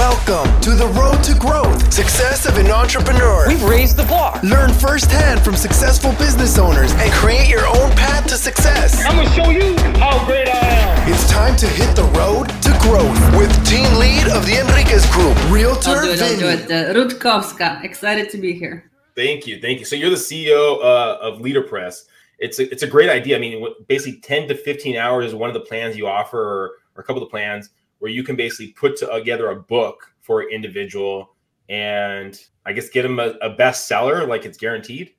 Welcome to the road to growth, success of an entrepreneur. We've raised the bar. Learn firsthand from successful business owners and create your own path to success. I'm gonna show you how great I am. It's time to hit the road to growth with team lead of the Enriquez Group, Realtor I'll do it. I'll do it. Uh, Rutkowska. Excited to be here. Thank you, thank you. So you're the CEO uh, of Leader Press. It's a, it's a great idea. I mean, basically, ten to fifteen hours is one of the plans you offer, or, or a couple of the plans where you can basically put together a book for an individual, and I guess get them a, a bestseller, like it's guaranteed.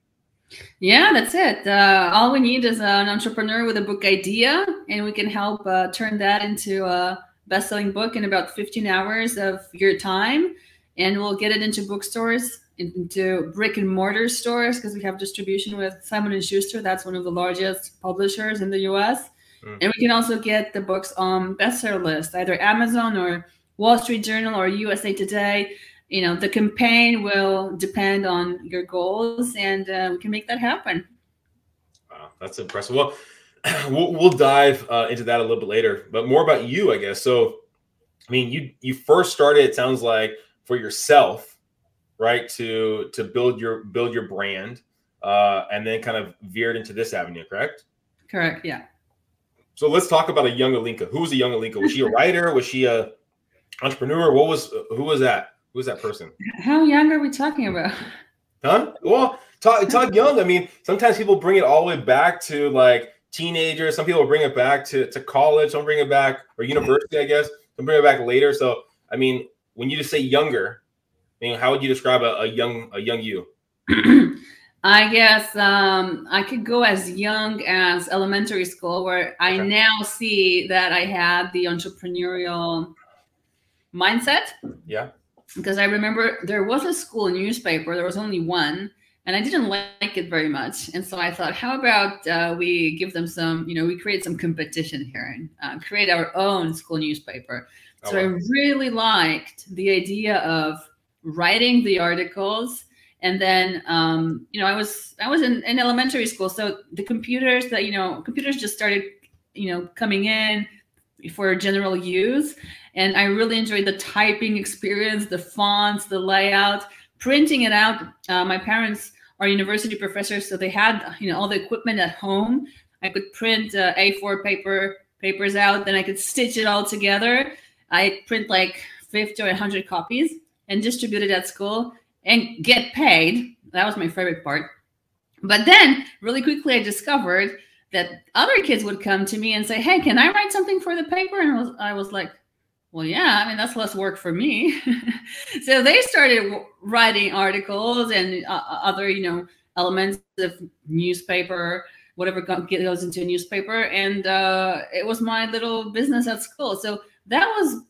Yeah, that's it. Uh, all we need is an entrepreneur with a book idea, and we can help uh, turn that into a best-selling book in about 15 hours of your time, and we'll get it into bookstores, into brick and mortar stores because we have distribution with Simon and Schuster. That's one of the largest publishers in the U.S. Mm. And we can also get the books on bestseller list, either Amazon or Wall Street Journal or USA Today. You know, the campaign will depend on your goals, and uh, we can make that happen. Wow, that's impressive. Well, we'll, we'll dive uh, into that a little bit later, but more about you, I guess. So, I mean, you you first started. It sounds like for yourself, right? To to build your build your brand, uh, and then kind of veered into this avenue, correct? Correct. Yeah. So let's talk about a young Alinka. Who was a young Alinka? Was she a writer? Was she a entrepreneur? What was who was that? Who was that person? How young are we talking about? Huh? Well, talk talk young. I mean, sometimes people bring it all the way back to like teenagers. Some people bring it back to, to college. Some bring it back or university, I guess. Some bring it back later. So, I mean, when you just say younger, I mean, how would you describe a, a young a young you? I guess um, I could go as young as elementary school, where I Okay. now see that I had the entrepreneurial mindset. Yeah. Because I remember there was a school newspaper, there was only one, and I didn't like it very much. And so I thought, how about uh, we give them some, you know, we create some competition here and uh, create our own school newspaper. Oh, So I really liked the idea of writing the articles and then um, you know i was i was in, in elementary school. So the computers that you know computers just started you know coming in for general use. And i really enjoyed the typing experience the fonts the layout printing it out. Uh, my parents are university professors so they had you know all the equipment at home. I could print uh, a4 paper papers out. Then i could stitch it all together. I print like 50 or 100 copies and distribute it at school and get paid. That was my favorite part. But then, really quickly, I discovered that other kids would come to me and say, "Hey, can I write something for the paper?" And I was, I was like, "Well, yeah. I mean, that's less work for me." so they started writing articles and uh, other, you know, elements of newspaper, whatever goes into a newspaper, and uh, it was my little business at school. So that was,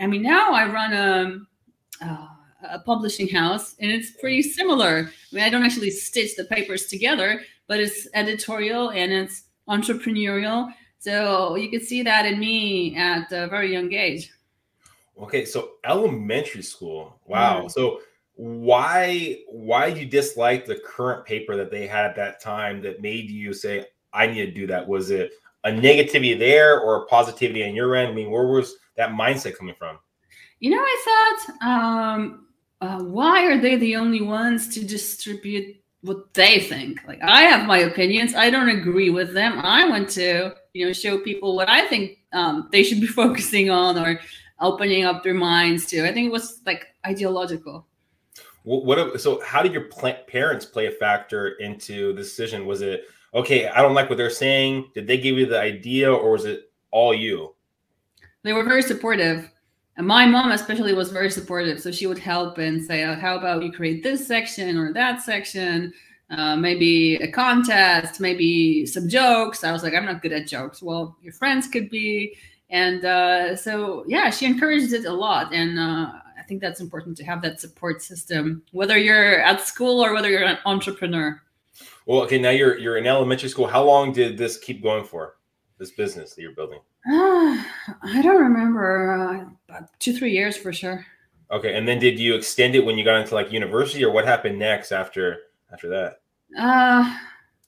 I mean, now I run a. Uh, a publishing house and it's pretty similar. I mean, I don't actually stitch the papers together, but it's editorial and it's entrepreneurial. So you could see that in me at a very young age. Okay, so elementary school. Wow. Mm. So why why did you dislike the current paper that they had at that time that made you say I need to do that? Was it a negativity there or a positivity on your end? I mean, where was that mindset coming from? You know, I thought, um, uh, why are they the only ones to distribute what they think? Like, I have my opinions. I don't agree with them. I want to, you know, show people what I think um, they should be focusing on or opening up their minds to. I think it was like ideological. What, what so how did your parents play a factor into the decision? Was it okay, I don't like what they're saying? Did they give you the idea or was it all you? They were very supportive. And my mom, especially, was very supportive. So she would help and say, oh, How about you create this section or that section? Uh, maybe a contest, maybe some jokes. I was like, I'm not good at jokes. Well, your friends could be. And uh, so, yeah, she encouraged it a lot. And uh, I think that's important to have that support system, whether you're at school or whether you're an entrepreneur. Well, okay, now you're you're in elementary school. How long did this keep going for? This business that you're building? I don't remember, uh, two, three years for sure. Okay, and then did you extend it when you got into like university, or what happened next after after that? Uh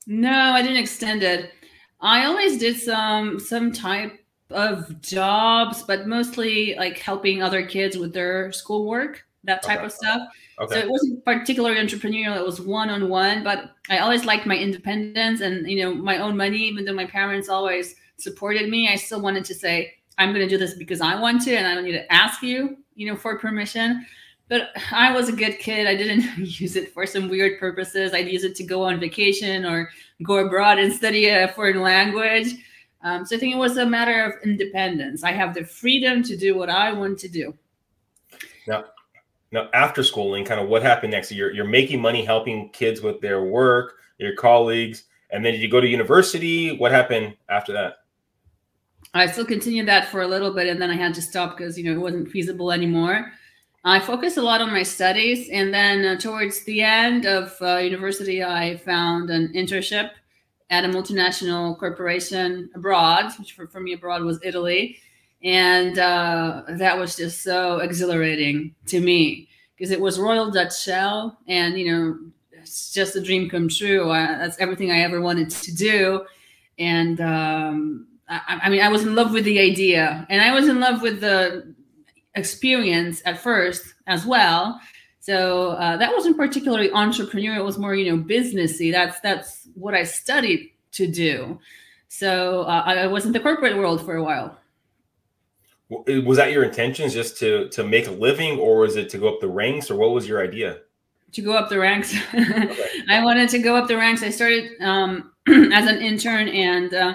no, I didn't extend it. I always did some some type of jobs, but mostly like helping other kids with their schoolwork, that type Okay. of stuff. Okay. So it wasn't particularly entrepreneurial. It was one on one, but I always liked my independence and you know my own money. Even though my parents always supported me, I still wanted to say I'm going to do this because I want to, and I don't need to ask you, you know, for permission. But I was a good kid. I didn't use it for some weird purposes. I'd use it to go on vacation or go abroad and study a foreign language. Um, so I think it was a matter of independence. I have the freedom to do what I want to do. Now, now after schooling, kind of what happened next? You're you're making money helping kids with their work, your colleagues, and then did you go to university? What happened after that? I still continued that for a little bit, and then I had to stop because you know it wasn't feasible anymore. I focused a lot on my studies, and then uh, towards the end of uh, university, I found an internship at a multinational corporation abroad, which for, for me abroad was Italy, and uh, that was just so exhilarating to me because it was Royal Dutch Shell, and you know it's just a dream come true. I, that's everything I ever wanted to do, and um, I, I mean, I was in love with the idea, and I was in love with the experience at first as well. So uh, that wasn't particularly entrepreneurial; it was more, you know, businessy. That's that's what I studied to do. So uh, I was in the corporate world for a while. Was that your intentions, just to to make a living, or was it to go up the ranks, or what was your idea? to go up the ranks. I wanted to go up the ranks. I started um, as an intern, and uh,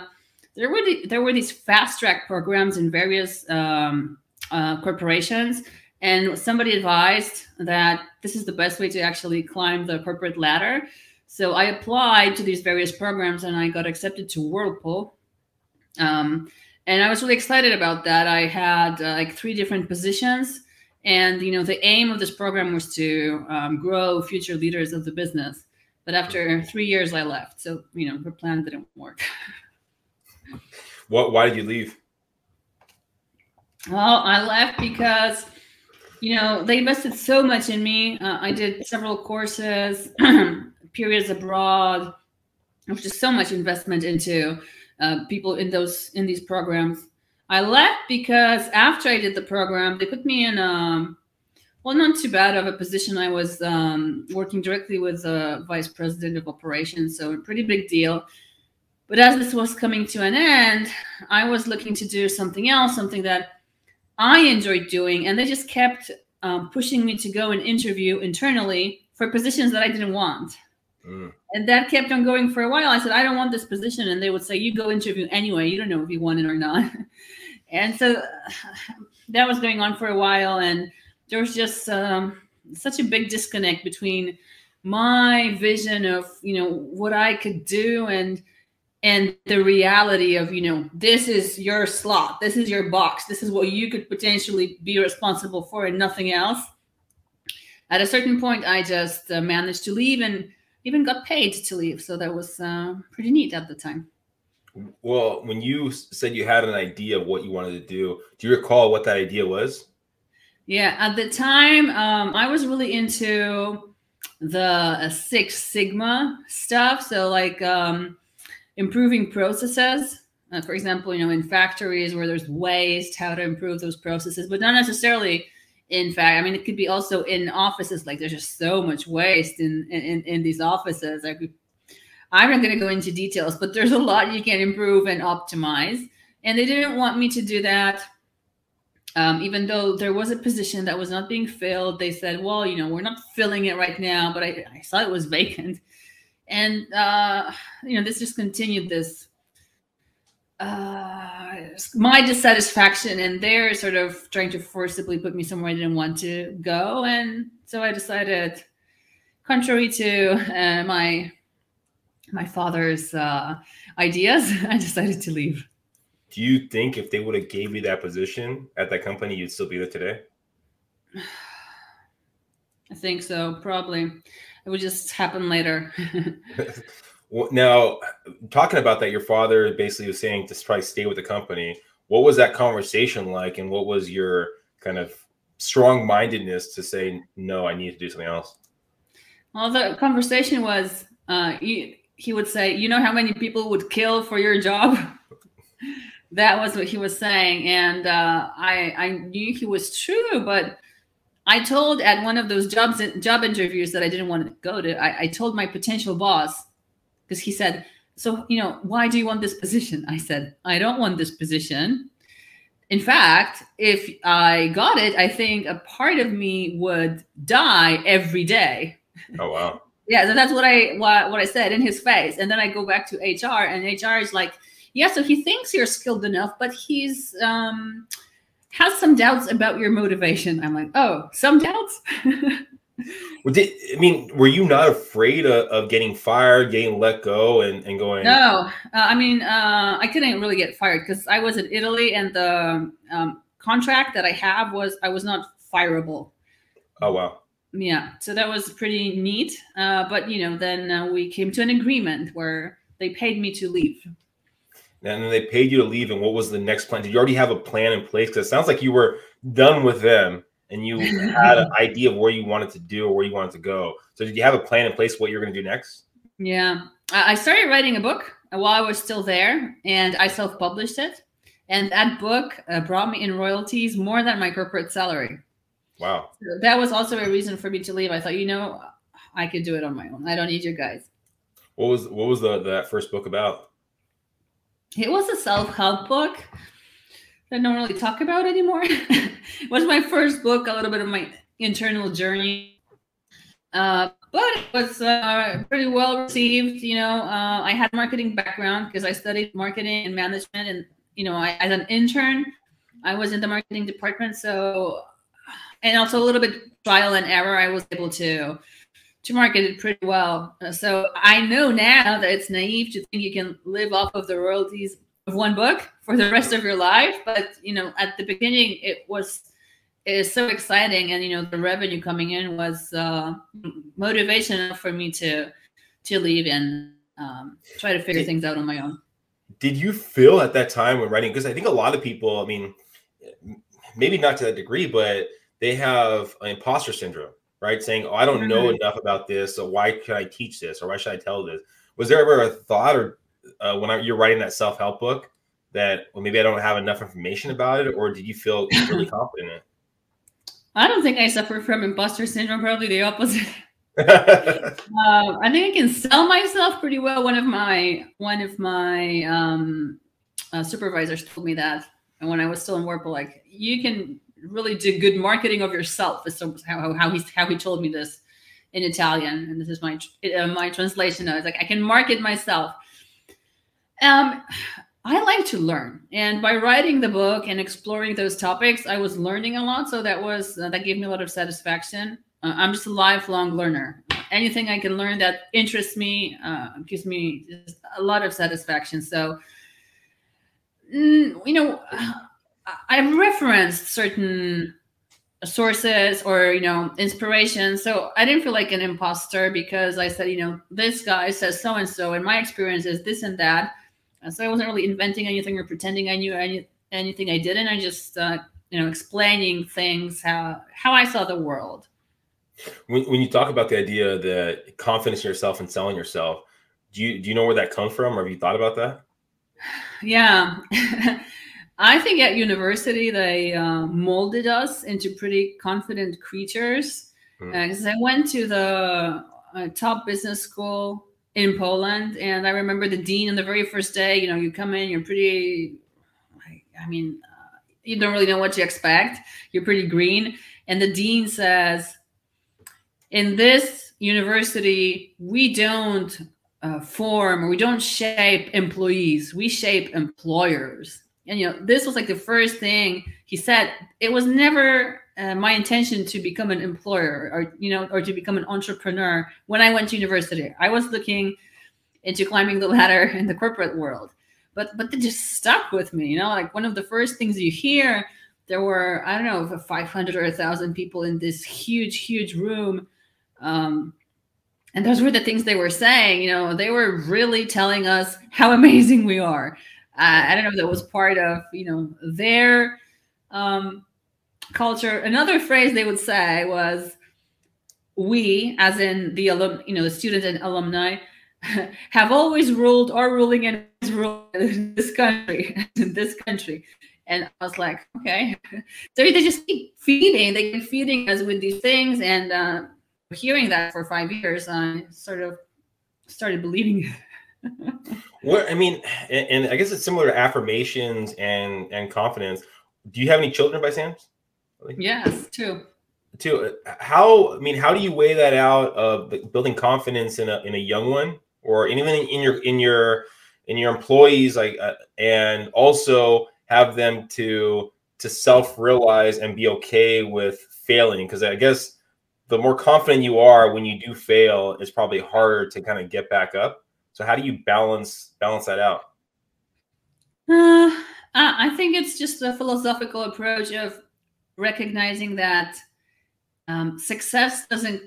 there were the, there were these fast track programs in various um, uh, corporations, and somebody advised that this is the best way to actually climb the corporate ladder. So I applied to these various programs, and I got accepted to Whirlpool. Um, and I was really excited about that. I had uh, like three different positions and you know, the aim of this program was to um, grow future leaders of the business. But after three years, I left. So you know, the plan didn't work. What? Why did you leave? Well, I left because you know they invested so much in me. Uh, I did several courses, periods abroad. Was just so much investment into uh, people in those in these programs. I left because after I did the program, they put me in um well, not too bad of a position. I was um, working directly with the vice president of operations, so a pretty big deal. But as this was coming to an end, I was looking to do something else, something that I enjoyed doing, and they just kept um, pushing me to go and interview internally for positions that I didn't want. Mm. And that kept on going for a while. I said, I don't want this position. And they would say, You go interview anyway. You don't know if you want it or not. and so that was going on for a while. And there was just um, such a big disconnect between my vision of, you know, what I could do and and the reality of, you know, this is your slot, this is your box, this is what you could potentially be responsible for and nothing else. At a certain point, I just uh, managed to leave and even got paid to leave. So that was uh, pretty neat at the time. Well, when you said you had an idea of what you wanted to do, do you recall what that idea was? Yeah, at the time, um, I was really into the uh, Six Sigma stuff. So, like um, improving processes. Uh, for example, you know, in factories where there's waste, how to improve those processes, but not necessarily in fact. I mean, it could be also in offices. Like, there's just so much waste in in, in these offices. I'm not going to go into details, but there's a lot you can improve and optimize. And they didn't want me to do that um, even though there was a position that was not being filled, they said, well, you know, we're not filling it right now, but I, I saw it was vacant. And, uh, you know, this just continued this, uh, my dissatisfaction and they're sort of trying to forcibly put me somewhere I didn't want to go. And so I decided, contrary to uh, my, my father's uh, ideas, I decided to leave. Do you think if they would have gave you that position at that company, you'd still be there today? I think so, probably. It would just happen later. Now, talking about that, your father basically was saying to probably stay with the company. What was that conversation like, and what was your kind of strong mindedness to say no? I need to do something else. well, the conversation was uh, he, he would say, You know how many people would kill for your job? that was what he was saying, and uh, I I knew he was true, but I told at one of those jobs job interviews that I didn't want to go to. I, I told my potential boss because he said, "So you know, why do you want this position?" I said, "I don't want this position." In fact, if I got it, I think a part of me would die every day. Oh wow! yeah, so that's what I what, what I said in his face, and then I go back to HR, and HR is like, "Yeah, so he thinks you're skilled enough, but he's." um has some doubts about your motivation. I'm like, oh, some doubts. well, did, I mean, were you not afraid of, of, getting fired, getting let go, and, and going? No, uh, I mean, uh, I couldn't really get fired because I was in Italy, and the um, contract that I have was I was not fireable. Oh wow. Yeah, so that was pretty neat. Uh, but you know, then uh, we came to an agreement where they paid me to leave and then they paid you to leave and what was the next plan? Did you already have a plan in place? Because it sounds like you were done with them and you had an idea of where you wanted to do or where you wanted to go. So did you have a plan in place what you're going to do next? Yeah. I started writing a book while i was still there and i self-published it. And that book uh, brought me in royalties more than my corporate salary. Wow. So that was also a reason for me to leave. I thought you know i could do it on my own. I don't need you guys. What was what was the that first book about it was a self-help book that I don't really talk about anymore. it was my first book, a little bit of my internal journey. Uh, but it was uh, pretty well received. You know, uh, I had marketing background because I studied marketing and management, and you know, I, as an intern, I was in the marketing department. So, and also a little bit trial and error, I was able to market it pretty well. Uh, so I know now that it's naive to think you can live off of the royalties of one book for the rest of your life. But you know, at the beginning, it was it is so exciting, and you know, the revenue coming in was uh, motivation for me to to leave and um, try to figure did, things out on my own. Did you feel at that time when writing? Because I think a lot of people, I mean, maybe not to that degree, but they have an imposter syndrome right? Saying, "Oh, I don't know mm-hmm. enough about this, so why should I teach this, or why should I tell this?" Was there ever a thought, or uh, when I, you're writing that self help book, that well, maybe I don't have enough information about it, or did you feel really confident in it? I don't think I suffer from imposter syndrome. Probably the opposite. uh, I think I can sell myself pretty well. One of my one of my um, uh, supervisors told me that, and when I was still in Whirlpool, like you can really do good marketing of yourself is how, how he how he told me this in Italian, and this is my uh, my translation. I was like, I can market myself. Um, I like to learn, and by writing the book and exploring those topics, I was learning a lot. So that was uh, that gave me a lot of satisfaction. Uh, I'm just a lifelong learner. Anything I can learn that interests me uh, gives me a lot of satisfaction. So, mm, you know I referenced certain sources or you know inspiration. So i didn't feel like an imposter because i said you know this guy says so and so and my experience is this and that. And so i wasn't really inventing anything or pretending i knew any, anything i didn't. I just uh, you know explaining things how how i saw the world. When, when you talk about the idea that confidence in yourself and selling yourself do you do you know where that comes from or have you thought about that? Yeah I think at university they uh, molded us into pretty confident creatures. Because mm. uh, I went to the uh, top business school in Poland, and I remember the dean on the very first day. You know, you come in, you're pretty. I mean, uh, you don't really know what to expect. You're pretty green, and the dean says, "In this university, we don't." Uh, form or we don't shape employees we shape employers and you know this was like the first thing he said. It was never uh, my intention to become an employer or you know or to become an entrepreneur when i went to university. I was looking into climbing the ladder in the corporate world. But but it just stuck with me you know like one of the first things you hear there were i don't know 500 or 1000 people in this huge huge room. Um, and those were the things they were saying you know they were really telling us how amazing we are uh, I don't know if that was part of you know their um, culture. Another phrase they would say was "we," as in the alum, you know, the students and alumni. have always ruled or ruling in this country, in this country. And I was like, okay. So they just keep feeding, they keep feeding us with these things. And uh, hearing that for five years, I sort of started believing what I mean, and, and, I guess it's similar to affirmations and and confidence. Do you have any children by chance? Yes, two. Two. How I mean, how do you weigh that out of building confidence in a in a young one, or even in your in your in your employees, like, uh, and also have them to to self realize and be okay with failing? Because I guess the more confident you are when you do fail, it's probably harder to kind of get back up. So how do you balance balance that out? Uh, I think it's just a philosophical approach of recognizing that um, success doesn't,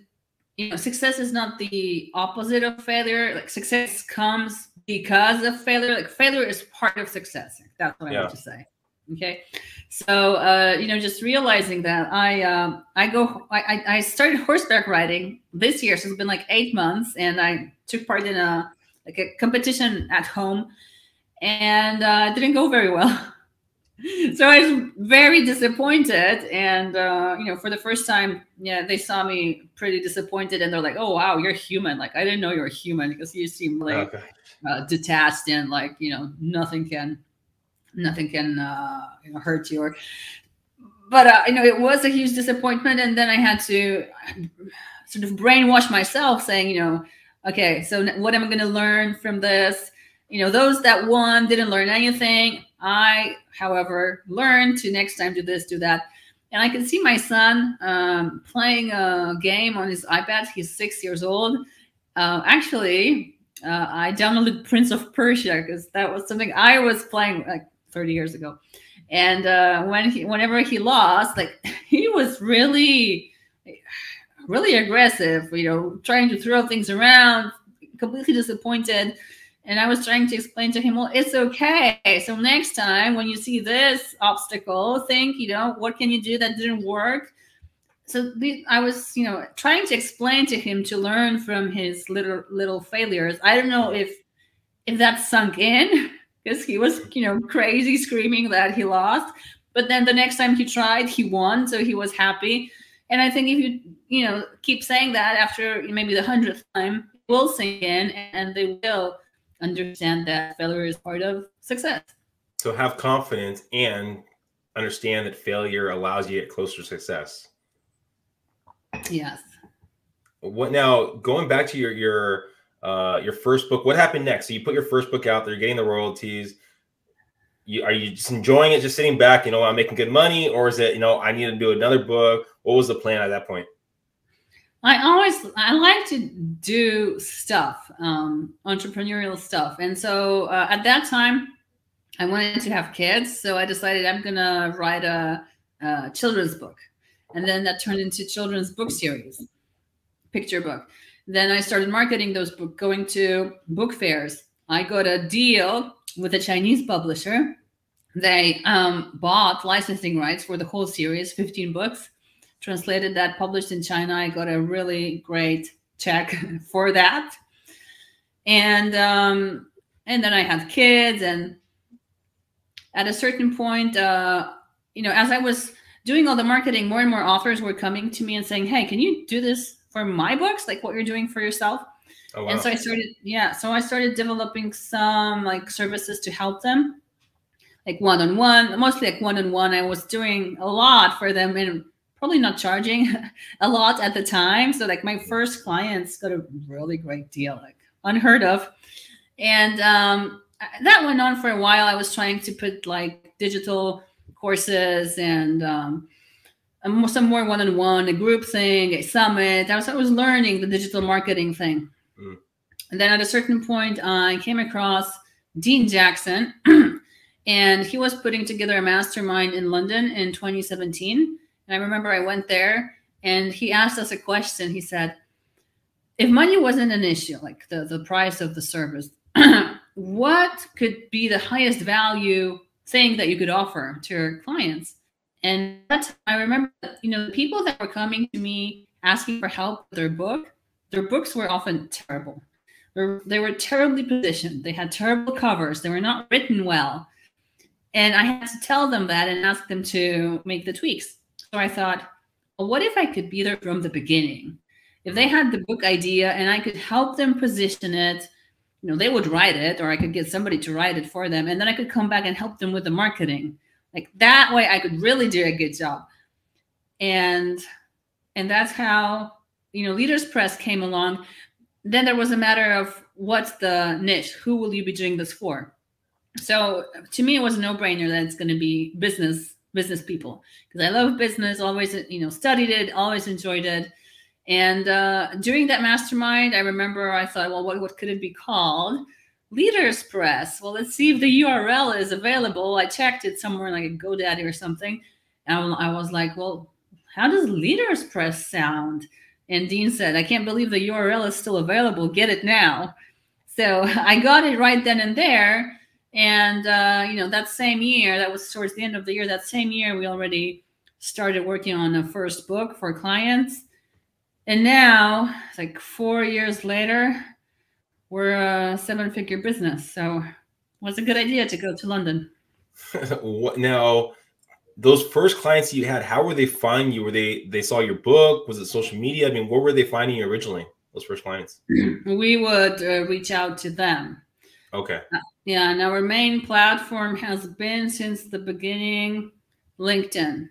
you know, success is not the opposite of failure. Like success comes because of failure. Like failure is part of success. That's what I yeah. want to say. Okay, so uh, you know, just realizing that I uh, I go I I started horseback riding this year, so it's been like eight months, and I took part in a like a competition at home, and uh, it didn't go very well. so I was very disappointed, and uh, you know, for the first time, yeah, they saw me pretty disappointed, and they're like, "Oh wow, you're human!" Like I didn't know you're human because you seem like okay. uh, detached and like you know nothing can nothing can uh, you know, hurt you or but uh, you know it was a huge disappointment and then i had to sort of brainwash myself saying you know okay, so what am I going to learn from this? You know, those that won didn't learn anything. I, however, learned to next time do this, do that. And I can see my son um, playing a game on his iPad. He's six years old. Uh, actually, uh, I downloaded Prince of Persia because that was something I was playing like 30 years ago. And uh, when he, whenever he lost, like he was really really aggressive, you know, trying to throw things around, completely disappointed. And I was trying to explain to him, well, it's okay. So next time when you see this obstacle, think, you know, what can you do that didn't work? So I was, you know, trying to explain to him to learn from his little little failures. I don't know if if that sunk in because he was, you know, crazy screaming that he lost. But then the next time he tried, he won, so he was happy. And I think if you, you know, keep saying that after maybe the hundredth time, it will sink in and they will understand that failure is part of success. So have confidence and understand that failure allows you to get closer to success. Yes. What now? Going back to your your uh, your first book, what happened next? So you put your first book out there, you're getting the royalties you, are you just enjoying it, just sitting back? You know, I'm making good money, or is it you know I need to do another book? What was the plan at that point? I always I like to do stuff, um, entrepreneurial stuff, and so uh, at that time, I wanted to have kids, so I decided I'm gonna write a, a children's book, and then that turned into children's book series, picture book. Then I started marketing those books, going to book fairs. I got a deal with a Chinese publisher they um, bought licensing rights for the whole series, 15 books, translated that, published in China. I got a really great check for that. And um, and then I had kids, and at a certain point, uh, you know, as I was doing all the marketing, more and more authors were coming to me and saying, "Hey, can you do this for my books, like what you're doing for yourself?" Oh, wow. And so I started, yeah, so I started developing some like services to help them like one on one, mostly like one on one. I was doing a lot for them and probably not charging a lot at the time. So like my first clients got a really great deal, like unheard of. And um, that went on for a while. I was trying to put like digital courses and um, some more one-on-one, a group thing, a summit. I was, I was learning the digital marketing thing. Mm. And then at a certain point, I came across Dean Jackson. and he was putting together a mastermind in London in 2017. And I remember I went there and he asked us a question. He said, if money wasn't an issue, like the, the price of the service, what could be the highest value thing that you could offer to your clients? And that I remember, you know, the people that were coming to me asking for help with their book, their books were often terrible. they were terribly positioned. They had terrible covers. They were not written well. And I had to tell them that and ask them to make the tweaks. So I thought, well, what if I could be there from the beginning? If they had the book idea and I could help them position it, you know, they would write it, or I could get somebody to write it for them, and then I could come back and help them with the marketing. Like that way, I could really do a good job. And and that's how you know Leaders Press came along. Then there was a matter of what's the niche? Who will you be doing this for? So to me, it was a no-brainer that it's going to be business business people because I love business. Always you know studied it, always enjoyed it. And uh, during that mastermind, I remember I thought, well, what, what could it be called? Leaders Press. Well, let's see if the URL is available. I checked it somewhere like a GoDaddy or something. And I was like, well, how does Leaders Press sound? And Dean said, I can't believe the URL is still available. Get it now. So I got it right then and there. And, uh, you know, that same year, that was towards the end of the year, that same year, we already started working on a first book for clients. And now, like four years later, we're a seven figure business. So it was a good idea to go to London. What now, those first clients you had, how were they finding you? Were they they saw your book? Was it social media? I mean, where were they finding you originally? Those first clients. We would uh, reach out to them. Okay. Uh, yeah, and our main platform has been since the beginning LinkedIn.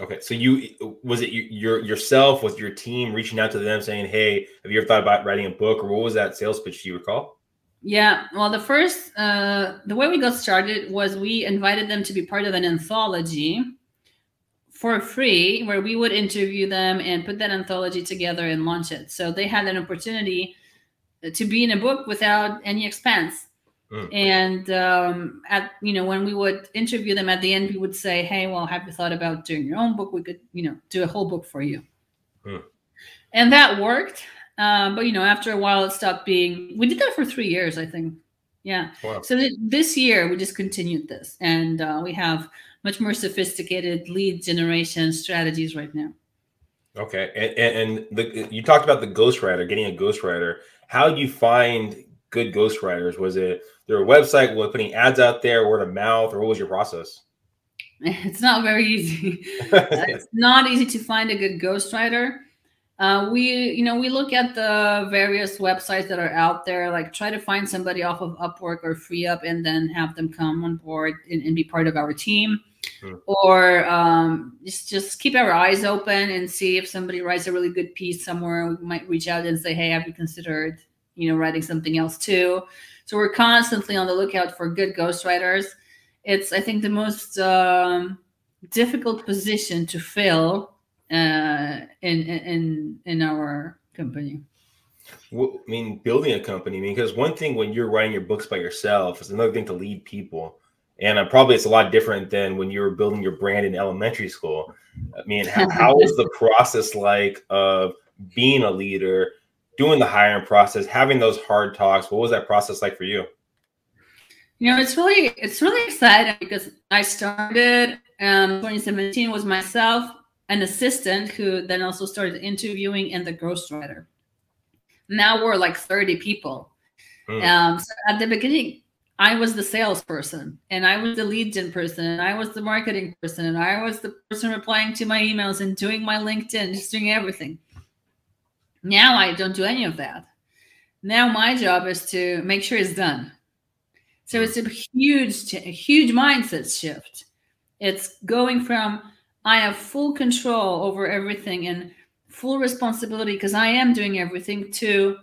Okay, so you was it you, your yourself with your team reaching out to them saying, "Hey, have you ever thought about writing a book?" Or what was that sales pitch? Do you recall? Yeah, well, the first uh, the way we got started was we invited them to be part of an anthology for free, where we would interview them and put that anthology together and launch it. So they had an opportunity to be in a book without any expense. Mm. And um, at you know when we would interview them at the end, we would say, "Hey, well, have you thought about doing your own book? We could you know do a whole book for you." Mm. And that worked, um, but you know after a while it stopped being. We did that for three years, I think. Yeah. Wow. So th- this year we just continued this, and uh, we have much more sophisticated lead generation strategies right now. Okay, and, and the, you talked about the ghostwriter, getting a ghostwriter. How do you find good ghostwriters? Was it their website? Was putting ads out there, word of mouth, or what was your process? It's not very easy. it's not easy to find a good ghostwriter. Uh, we, you know, we look at the various websites that are out there, like try to find somebody off of Upwork or FreeUp, and then have them come on board and, and be part of our team. Hmm. Or um, just just keep our eyes open and see if somebody writes a really good piece somewhere. We might reach out and say, "Hey, have you considered, you know, writing something else too?" So we're constantly on the lookout for good ghostwriters. It's, I think, the most um, difficult position to fill uh, in in in our company. Well, I mean, building a company. I mean, because one thing when you're writing your books by yourself is another thing to lead people, and uh, probably it's a lot different than when you were building your brand in elementary school. I mean, how, how was the process like of being a leader? doing the hiring process, having those hard talks. What was that process like for you? You know, it's really it's really exciting because I started um 2017 was myself an assistant who then also started interviewing and the ghostwriter. Now we're like 30 people. Mm. Um, so at the beginning, I was the salesperson and I was the lead gen person and I was the marketing person and I was the person replying to my emails and doing my LinkedIn, just doing everything. Now I don't do any of that. Now my job is to make sure it's done. So it's a huge, a huge mindset shift. It's going from I have full control over everything and full responsibility because I am doing everything to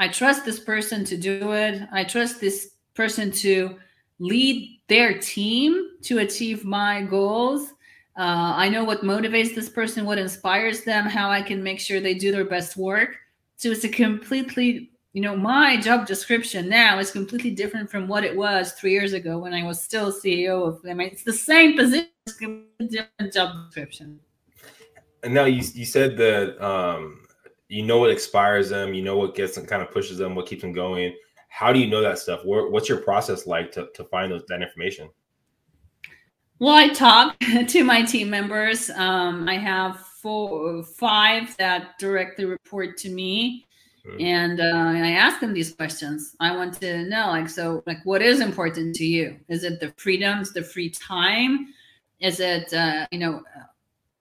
I trust this person to do it. I trust this person to lead their team to achieve my goals. Uh, I know what motivates this person, what inspires them, how I can make sure they do their best work. So it's a completely, you know, my job description now is completely different from what it was three years ago when I was still CEO of them. It's the same position, different job description. And now you you said that um, you know what inspires them, you know what gets them, kind of pushes them, what keeps them going. How do you know that stuff? what's your process like to, to find those, that information? Well, I talk to my team members. Um, I have four, five that directly report to me, Mm-hmm. And, uh, and I ask them these questions. I want to know, like, so, like, what is important to you? Is it the freedoms, the free time? Is it, uh, you know,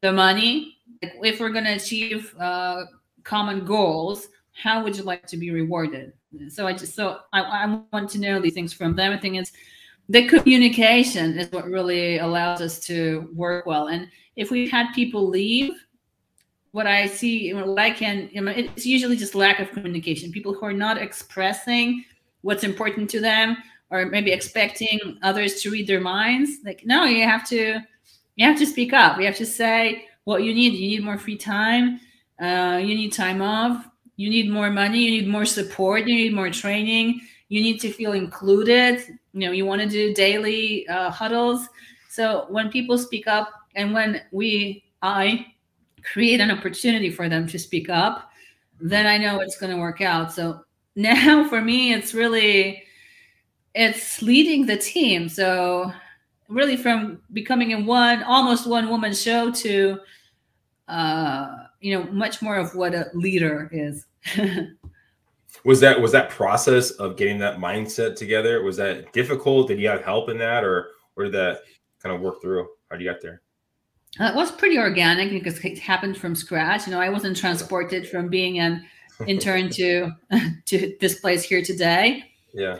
the money? Like, if we're going to achieve uh, common goals, how would you like to be rewarded? So I just, so I, I want to know these things from them. I think it's the communication is what really allows us to work well. And if we had people leave what I see, what I can, you know, it's usually just lack of communication. People who are not expressing what's important to them, or maybe expecting others to read their minds. Like, no, you have to, you have to speak up. You have to say what you need. You need more free time. Uh, you need time off. You need more money. You need more support. You need more training. You need to feel included. You know, you want to do daily uh, huddles. So when people speak up, and when we, I create an opportunity for them to speak up, then I know it's going to work out. So now for me, it's really it's leading the team. So really from becoming a one almost one woman show to uh you know much more of what a leader is was that was that process of getting that mindset together was that difficult did you have help in that or or did that kind of work through how did you get there uh, it was pretty organic because it happened from scratch. You know, I wasn't transported from being an intern to to this place here today. Yeah.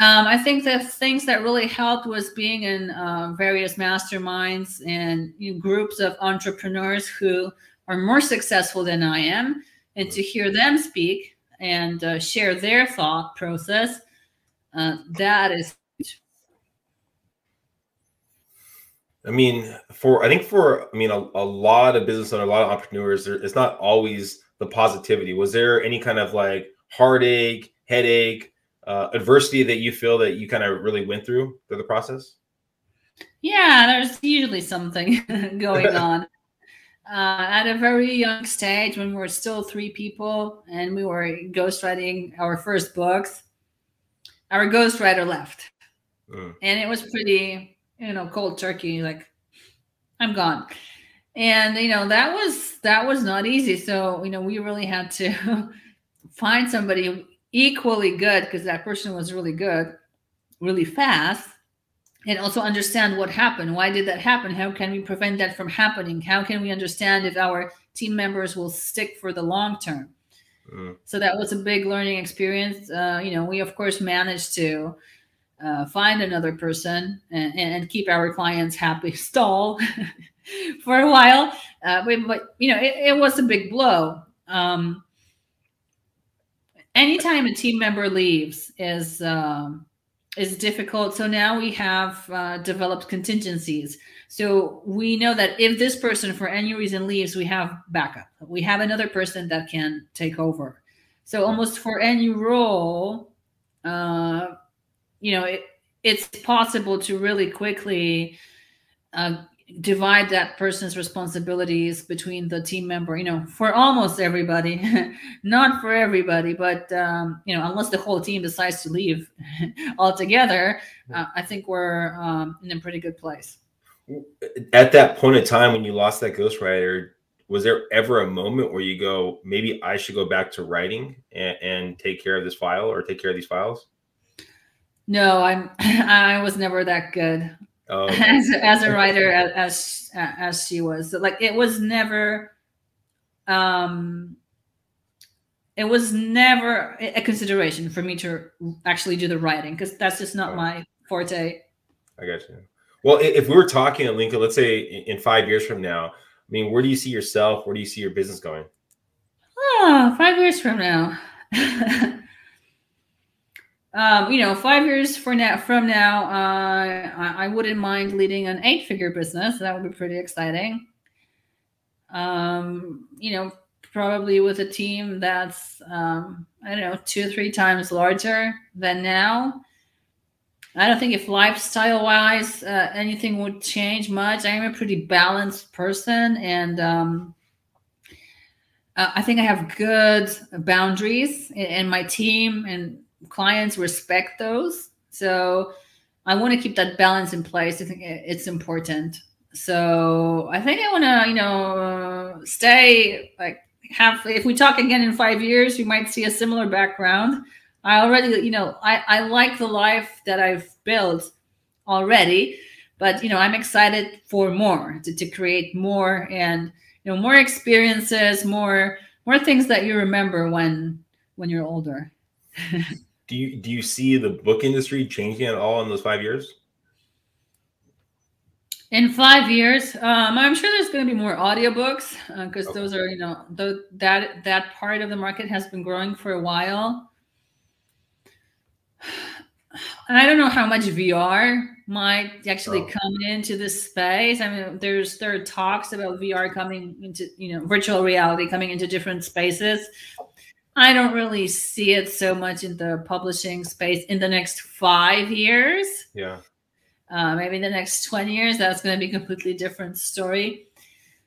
Um, I think the things that really helped was being in uh, various masterminds and you know, groups of entrepreneurs who are more successful than I am, and to hear them speak and uh, share their thought process. Uh, that is I mean, for I think for I mean a, a lot of business owners, a lot of entrepreneurs, there, it's not always the positivity. Was there any kind of like heartache, headache, uh, adversity that you feel that you kind of really went through through the process? Yeah, there's usually something going on. Uh, at a very young stage, when we were still three people and we were ghostwriting our first books, our ghostwriter left, mm. and it was pretty you know, cold turkey, like I'm gone. And you know, that was that was not easy. So, you know, we really had to find somebody equally good because that person was really good, really fast, and also understand what happened. Why did that happen? How can we prevent that from happening? How can we understand if our team members will stick for the long term? Mm. So that was a big learning experience. Uh, you know, we of course managed to uh, find another person and, and, keep our clients happy stall for a while uh, but, but, you know it, it, was a big blow um, anytime a team member leaves is um, is difficult. So now we have uh, developed contingencies. So we know that if this person for any reason leaves we have backup. We have another person that can take over. So almost for any role uh, you know, it, it's possible to really quickly uh, divide that person's responsibilities between the team member you know for almost everybody not for everybody but um, you know unless the whole team decides to leave altogether uh, i think we're um, in a pretty good place. At that point in time when you lost that ghostwriter was there ever a moment where you go maybe i should go back to writing and, and take care of this file or take care of these files no, I'm. I was never that good oh, as, as a writer as as she was. So, like it was never. Um, it was never a consideration for me to actually do the writing because that's just not oh. my forte. I got you. Well, if we were talking at Lincoln, let's say in five years from now, I mean, where do you see yourself? Where do you see your business going? Oh, five years from now. um, you know, five years for now, from now, uh, I, I, wouldn't mind leading an eight-figure business. That would be pretty exciting. Um, you know, probably with a team that's um, I don't know two or three times larger than now. I don't think if lifestyle-wise uh, anything would change much. I am a pretty balanced person, and um, uh, I think I have good boundaries in, in my team and clients respect those. So I want to keep that balance in place. I think it's important. So I think I want to, you know, stay like have if we talk again in five years, you might see a similar background. I already, you know, I, I like the life that I've built already, but you know, I'm excited for more to, to create more and you know more experiences, more more things that you remember when when you're older. do you do you see the book industry changing at all in those five years? In five years, um, I'm sure there's going to be more audiobooks because uh, okay. those are, you know, the, that that part of the market has been growing for a while. And I don't know how much VR might actually oh. come into this space. I mean, there's there are talks about VR coming into, you know, virtual reality coming into different spaces. I don't really see it so much in the publishing space in the next five years. Yeah. Uh, maybe the next 20 years that's going to be a completely different story.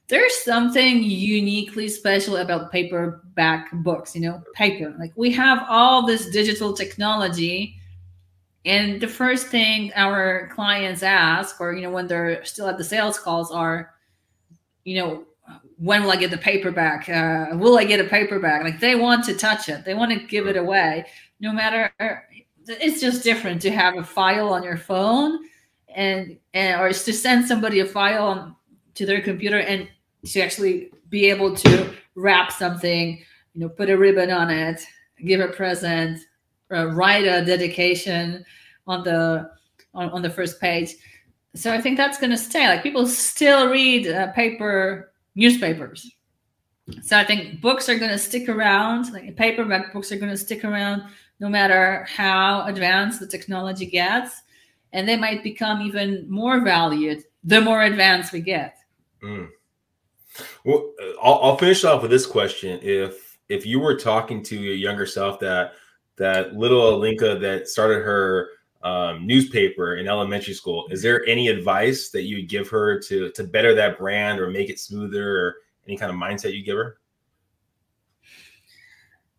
There's something uniquely special about paperback books you know paper. Like we have all this digital technology and the first thing our clients ask or you know when they're still at the sales calls are you know when will i get the paperback? Uh, will i get a paperback? Like they want to touch it. They want to give it away. No matter it's just different to have a file on your phone and, and or to send somebody a file on, to their computer and to actually be able to wrap something, you know, put a ribbon on it, give a present, uh, write a dedication on the on, on the first page. So I think that's going to stay. Like people still read uh, paper newspapers. So I think books are going to stick around. Like paperback books are going to stick around no matter how advanced the technology gets and they might become even more valued the more advanced we get. Mm. Well, I'll, I'll, finish off with this question: If if you were talking to your younger self, that that little Alinka that started her um, newspaper in elementary school, is there any advice that you give her to to better that brand or make it smoother, or any kind of mindset you give her?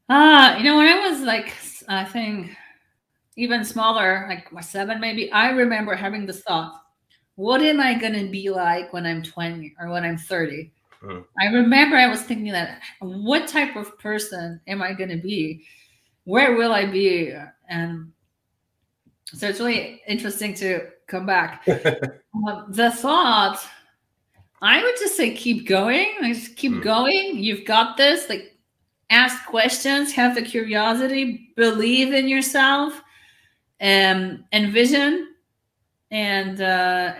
Uh, you know, when I was like, I think even smaller, like seven maybe, I remember having the thought, what am I going to be like when I'm 20 or when I'm 30? Hmm. I remember I was thinking that what type of person am I going to be? Where will I be? And so it's really interesting to come back. um, the thought, I would just say keep going. Like, just keep hmm. going. You've got this. Like ask questions, have the curiosity, believe in yourself um, envision and uh,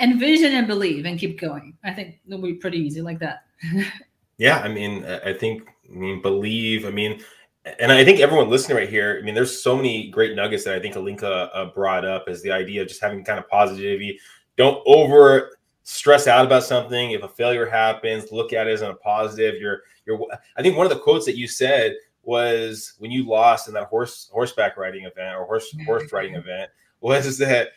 envision and believe and keep going. I think it'll be pretty easy like that. yeah, I mean, I think, I mean, believe. I mean, and I think everyone listening right here, I mean, there's so many great nuggets that I think Alinka uh, brought up as the idea of just having kind of positivity. Don't over stress out about something. If a failure happens, look at it as a positive. You're, you're. I think one of the quotes that you said was when you lost in that horse horseback riding event or horse horse riding event was that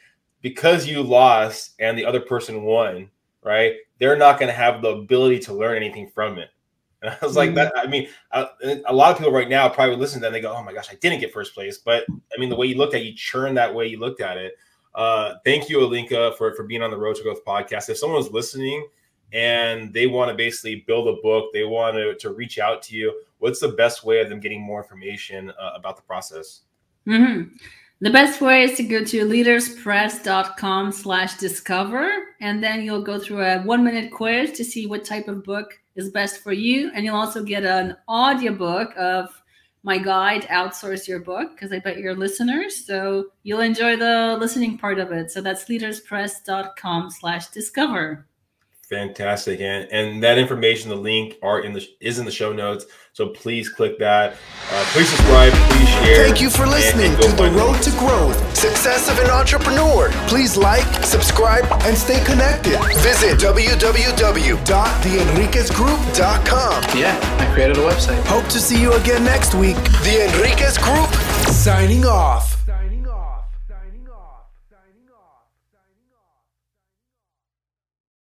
because you lost and the other person won, right? They're not going to have the ability to learn anything from it. And I was like, mm-hmm. that. I mean, I, a lot of people right now probably listen to that and they go, "Oh my gosh, I didn't get first place." But I mean, the way you looked at it, you churned that way you looked at it. Uh, thank you, Alinka, for for being on the Road to Growth podcast. If someone's listening and they want to basically build a book, they want to, to reach out to you, what's the best way of them getting more information uh, about the process? Mm-hmm. The best way is to go to leaderspress.com slash discover, and then you'll go through a one minute quiz to see what type of book is best for you. And you'll also get an audiobook of my guide, Outsource Your Book, because I bet you're listeners. So you'll enjoy the listening part of it. So that's leaderspress.com slash discover. Fantastic, and and that information, the link are in the is in the show notes. So please click that. Uh, please subscribe. Please share. Thank you for listening and, and to the Road to Growth, Success of an Entrepreneur. Please like, subscribe, and stay connected. Visit www.theenriquezgroup.com. Yeah, I created a website. Hope to see you again next week. The Enriquez Group signing off.